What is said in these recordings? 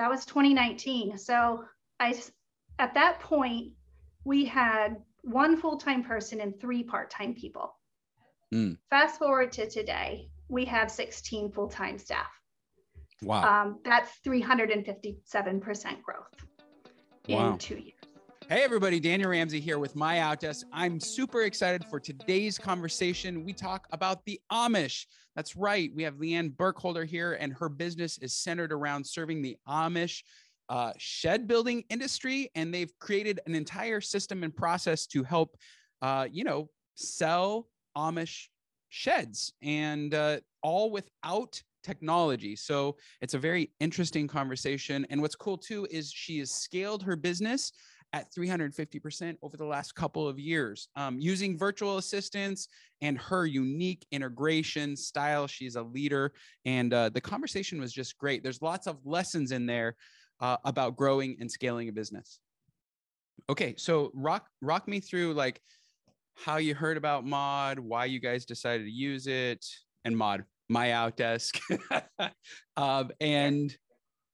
That was 2019. So I, at that point, we had one full-time person and three part-time people. Mm. Fast forward to today, we have 16 full-time staff. Wow. Um, that's 357% growth wow. in two years. Hey, everybody, Daniel Ramsey here with My Outdesk. I'm super excited for today's conversation. We talk about the Amish. That's right. We have Leanne Burkholder here, and her business is centered around serving the Amish uh, shed building industry. And they've created an entire system and process to help, uh, you know, sell Amish sheds and uh, all without technology. So it's a very interesting conversation. And what's cool too is she has scaled her business at 350% over the last couple of years um, using virtual assistants and her unique integration style. She's a leader, and uh, the conversation was just great. There's lots of lessons in there uh, about growing and scaling a business. Okay, so rock rock me through like how you heard about Mod, why you guys decided to use it, and Mod my outdesk um, and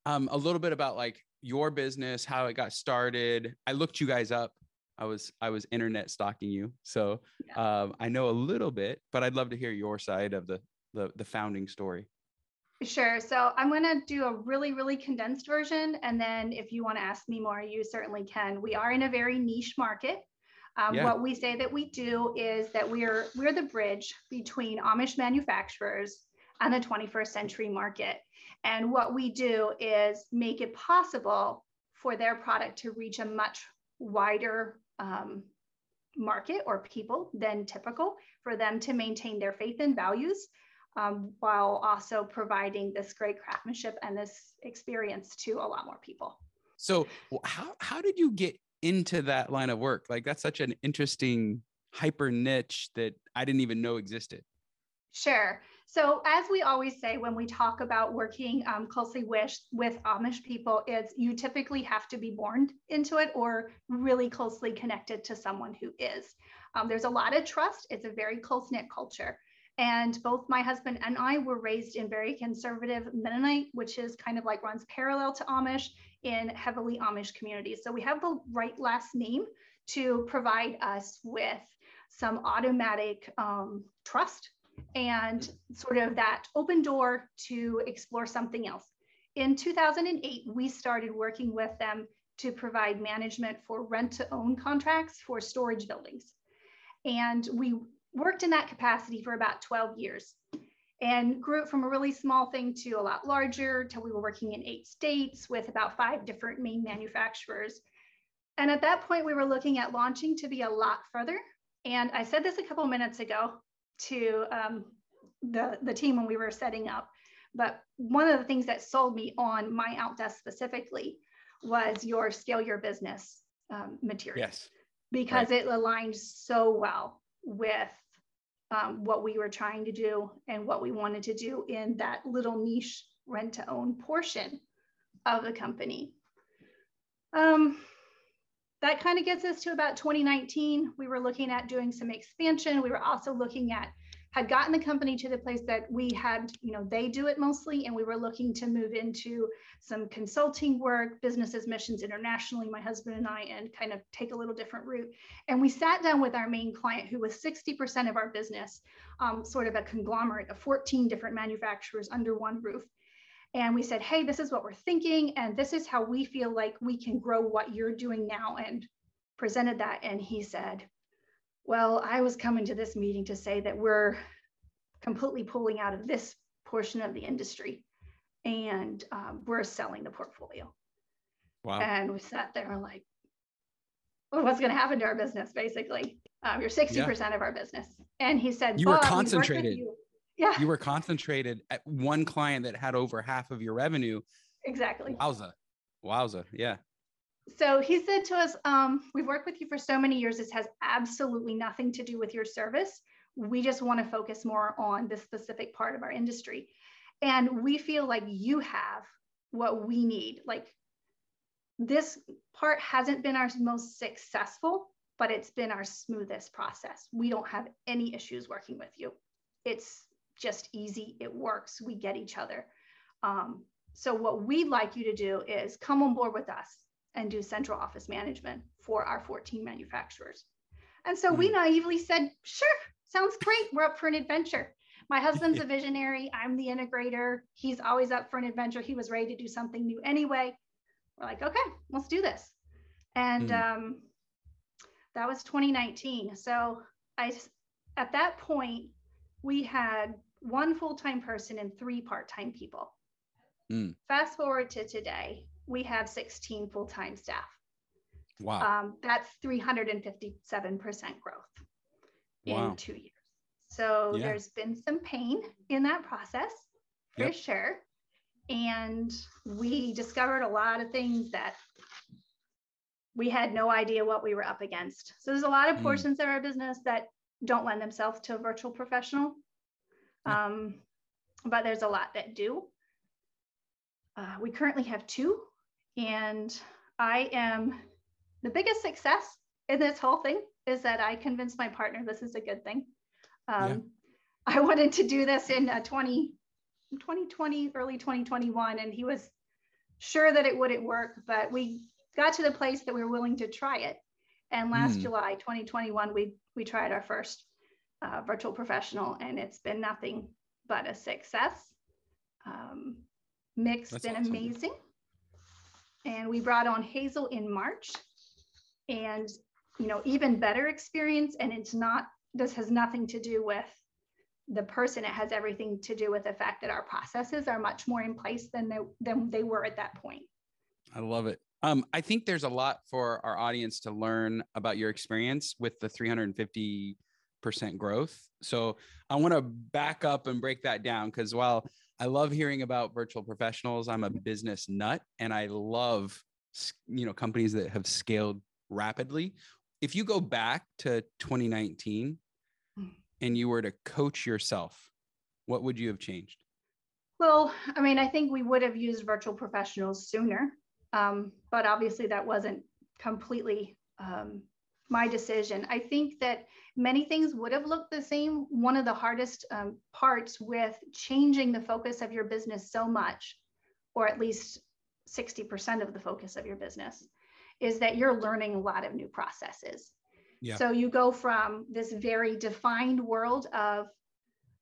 um, a little bit about like your business how it got started i looked you guys up i was i was internet stalking you so yeah. um, i know a little bit but i'd love to hear your side of the the, the founding story Sure. So I'm going to do a really, really condensed version. And then if you want to ask me more, you certainly can. We are in a very niche market. Um, yeah. What we say that we do is that we're we're the bridge between Amish manufacturers and the 21st century market. And what we do is make it possible for their product to reach a much wider um, market or people than typical for them to maintain their faith and values um, while also providing this great craftsmanship and this experience to a lot more people. So, how, how did you get into that line of work? Like, that's such an interesting hyper niche that I didn't even know existed. Sure. So as we always say when we talk about working um, closely with, with Amish people is you typically have to be born into it or really closely connected to someone who is. Um, there's a lot of trust. It's a very close knit culture. And both my husband and I were raised in very conservative Mennonite, which is kind of like runs parallel to Amish in heavily Amish communities. So we have the right last name to provide us with some automatic um, trust and sort of that open door to explore something else. In 2008, we started working with them to provide management for rent to own contracts for storage buildings. And we worked in that capacity for about 12 years and grew it from a really small thing to a lot larger till we were working in eight states with about five different main manufacturers. And at that point, we were looking at launching to be a lot further. And I said this a couple minutes ago, to um, the, the team when we were setting up. But one of the things that sold me on my outdesk specifically was your scale your business um, material. Yes. Because right. it aligned so well with um, what we were trying to do and what we wanted to do in that little niche rent to own portion of the company. Um, that kind of gets us to about 2019. We were looking at doing some expansion. We were also looking at had gotten the company to the place that we had, you know, they do it mostly, and we were looking to move into some consulting work, businesses, missions internationally, my husband and I, and kind of take a little different route. And we sat down with our main client, who was 60% of our business, um, sort of a conglomerate of 14 different manufacturers under one roof. And we said, hey, this is what we're thinking. And this is how we feel like we can grow what you're doing now. And presented that. And he said, well, I was coming to this meeting to say that we're completely pulling out of this portion of the industry and um, we're selling the portfolio. Wow. And we sat there and like, well, what's going to happen to our business, basically? Um, you're 60% yeah. of our business. And he said, You were concentrated. You yeah. You were concentrated at one client that had over half of your revenue. Exactly. Wowza. Wowza. Yeah. So he said to us, um, We've worked with you for so many years. This has absolutely nothing to do with your service. We just want to focus more on this specific part of our industry. And we feel like you have what we need. Like this part hasn't been our most successful, but it's been our smoothest process. We don't have any issues working with you. It's just easy. It works. We get each other. Um, So what we'd like you to do is come on board with us and do central office management for our 14 manufacturers. And so we naively said, sure, sounds great. We're up for an adventure. My husband's a visionary. I'm the integrator. He's always up for an adventure. He was ready to do something new anyway. We're like, okay, let's do this. And mm. um, that was 2019. So I, at that point, we had one full-time person and three part-time people. Mm. Fast forward to today, we have 16 full-time staff. Wow. Um, that's 357% growth wow. in two years. So yeah. there's been some pain in that process for yep. sure. And we discovered a lot of things that we had no idea what we were up against. So there's a lot of mm. portions mm. of our business that don't lend themselves to a virtual professional. Yeah. Um, but there's a lot that do. Uh, we currently have two, and I am the biggest success in this whole thing is that I convinced my partner this is a good thing. Um, yeah. I wanted to do this in uh, 20, 2020, early 2021, and he was sure that it wouldn't work, but we got to the place that we were willing to try it. And last mm. July 2021, we we tried our first uh, virtual professional, and it's been nothing but a success. Um, That's been awesome. amazing, and we brought on Hazel in March, and you know even better experience. And it's not this has nothing to do with the person. It has everything to do with the fact that our processes are much more in place than they, than they were at that point. I love it. Um, I think there's a lot for our audience to learn about your experience with the 350 percent growth. So I want to back up and break that down because while I love hearing about virtual professionals, I'm a business nut and I love you know companies that have scaled rapidly. If you go back to 2019 hmm. and you were to coach yourself, what would you have changed? Well, I mean, I think we would have used virtual professionals sooner. Um, but obviously, that wasn't completely um, my decision. I think that many things would have looked the same. One of the hardest um, parts with changing the focus of your business so much, or at least 60% of the focus of your business, is that you're learning a lot of new processes. Yeah. So you go from this very defined world of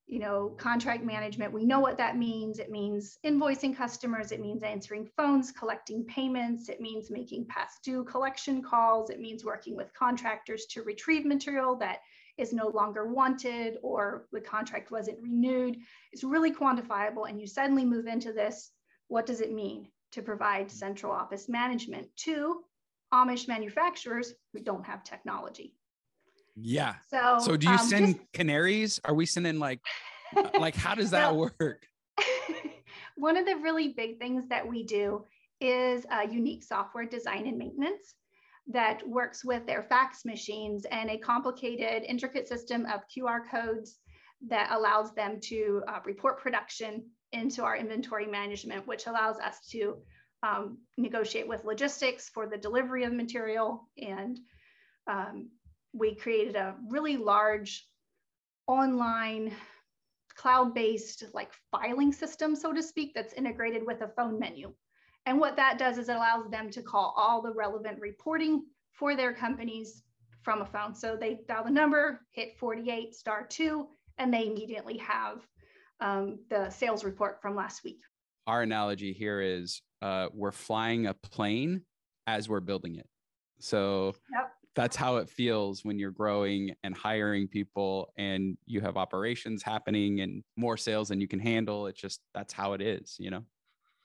you know, contract management, we know what that means. It means invoicing customers, it means answering phones, collecting payments, it means making past due collection calls, it means working with contractors to retrieve material that is no longer wanted or the contract wasn't renewed. It's really quantifiable, and you suddenly move into this. What does it mean to provide central office management to Amish manufacturers who don't have technology? Yeah. So so do you um, send just, canaries? Are we sending like like how does that well, work? one of the really big things that we do is a unique software design and maintenance that works with their fax machines and a complicated, intricate system of QR codes that allows them to uh, report production into our inventory management, which allows us to um, negotiate with logistics for the delivery of material and um, we created a really large online cloud-based like filing system, so to speak, that's integrated with a phone menu. And what that does is it allows them to call all the relevant reporting for their companies from a phone. So they dial the number, hit 48 star two, and they immediately have um, the sales report from last week. Our analogy here is uh, we're flying a plane as we're building it. So yep that's how it feels when you're growing and hiring people and you have operations happening and more sales than you can handle it's just that's how it is you know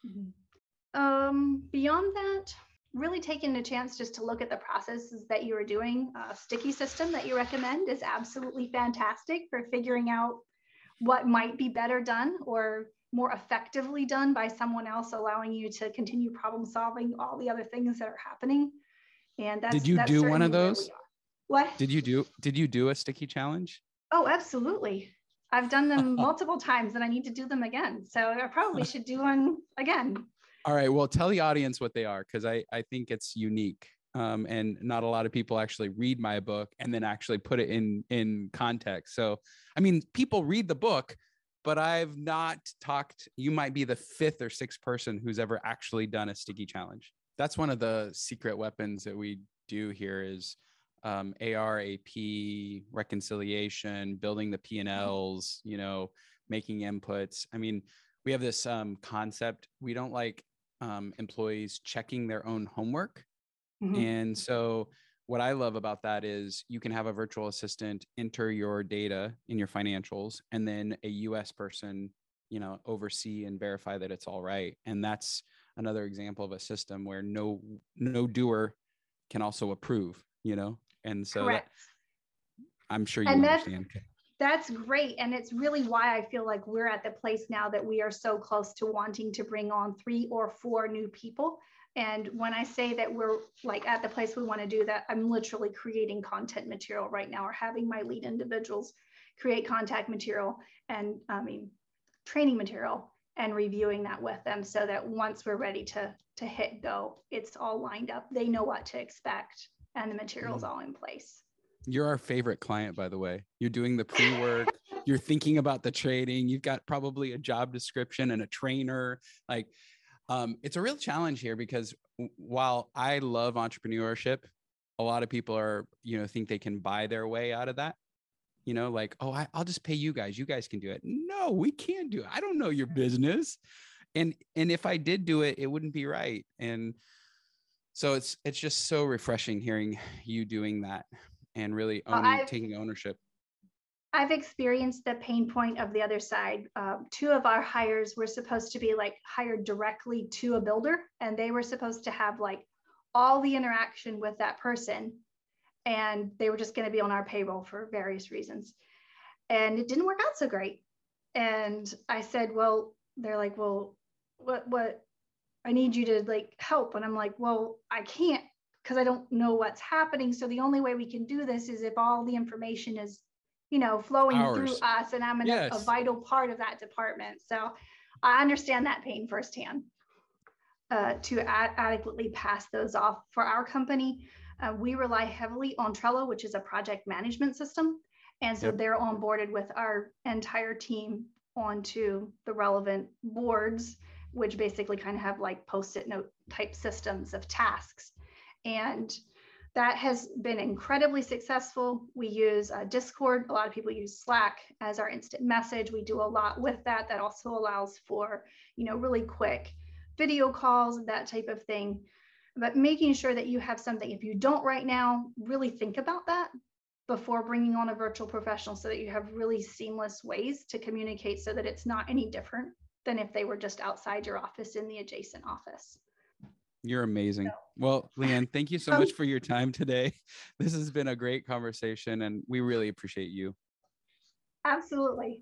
mm-hmm. um, beyond that really taking a chance just to look at the processes that you are doing a sticky system that you recommend is absolutely fantastic for figuring out what might be better done or more effectively done by someone else allowing you to continue problem solving all the other things that are happening and that's did you that's do one of those? What did you do? Did you do a sticky challenge? Oh, absolutely. I've done them multiple times and I need to do them again. So I probably should do one again. All right. Well, tell the audience what they are because I, I think it's unique. Um, and not a lot of people actually read my book and then actually put it in in context. So, I mean, people read the book, but I've not talked. You might be the fifth or sixth person who's ever actually done a sticky challenge. That's one of the secret weapons that we do here is um, AR, AP, reconciliation, building the P and Ls, you know, making inputs. I mean, we have this um, concept. We don't like um, employees checking their own homework. Mm-hmm. And so what I love about that is you can have a virtual assistant enter your data in your financials and then a US person, you know, oversee and verify that it's all right. And that's another example of a system where no no doer can also approve, you know? And so that, I'm sure you and understand. That's great. And it's really why I feel like we're at the place now that we are so close to wanting to bring on three or four new people. And when I say that we're like at the place we want to do that, I'm literally creating content material right now or having my lead individuals create contact material and I mean training material and reviewing that with them so that once we're ready to to hit go, it's all lined up. They know what to expect and the material's mm. all in place. You're our favorite client, by the way. You're doing the pre work, you're thinking about the trading, you've got probably a job description and a trainer. Like, um, it's a real challenge here because while I love entrepreneurship, a lot of people are, you know, think they can buy their way out of that. You know, like, oh, I, I'll just pay you guys. You guys can do it. No, we can't do it. I don't know your business. And and if I did do it, it wouldn't be right. And so it's it's just so refreshing hearing you doing that and really owning, taking ownership. I've experienced the pain point of the other side. Um, two of our hires were supposed to be like hired directly to a builder, and they were supposed to have like all the interaction with that person, and they were just going to be on our payroll for various reasons. And it didn't work out so great. And I said, well, they're like, well, what, what, I need you to like help. And I'm like, well, I can't because I don't know what's happening. So the only way we can do this is if all the information is, you know, flowing Ours. through us and I'm yes. a vital part of that department. So I understand that pain firsthand. Uh, to ad- adequately pass those off for our company, uh, we rely heavily on Trello, which is a project management system. And so yep. they're onboarded with our entire team onto the relevant boards, which basically kind of have like post it note type systems of tasks. And that has been incredibly successful. We use uh, Discord. A lot of people use Slack as our instant message. We do a lot with that. That also allows for, you know, really quick video calls, that type of thing. But making sure that you have something, if you don't right now, really think about that before bringing on a virtual professional so that you have really seamless ways to communicate so that it's not any different than if they were just outside your office in the adjacent office. You're amazing. Well, Leanne, thank you so much for your time today. This has been a great conversation and we really appreciate you. Absolutely.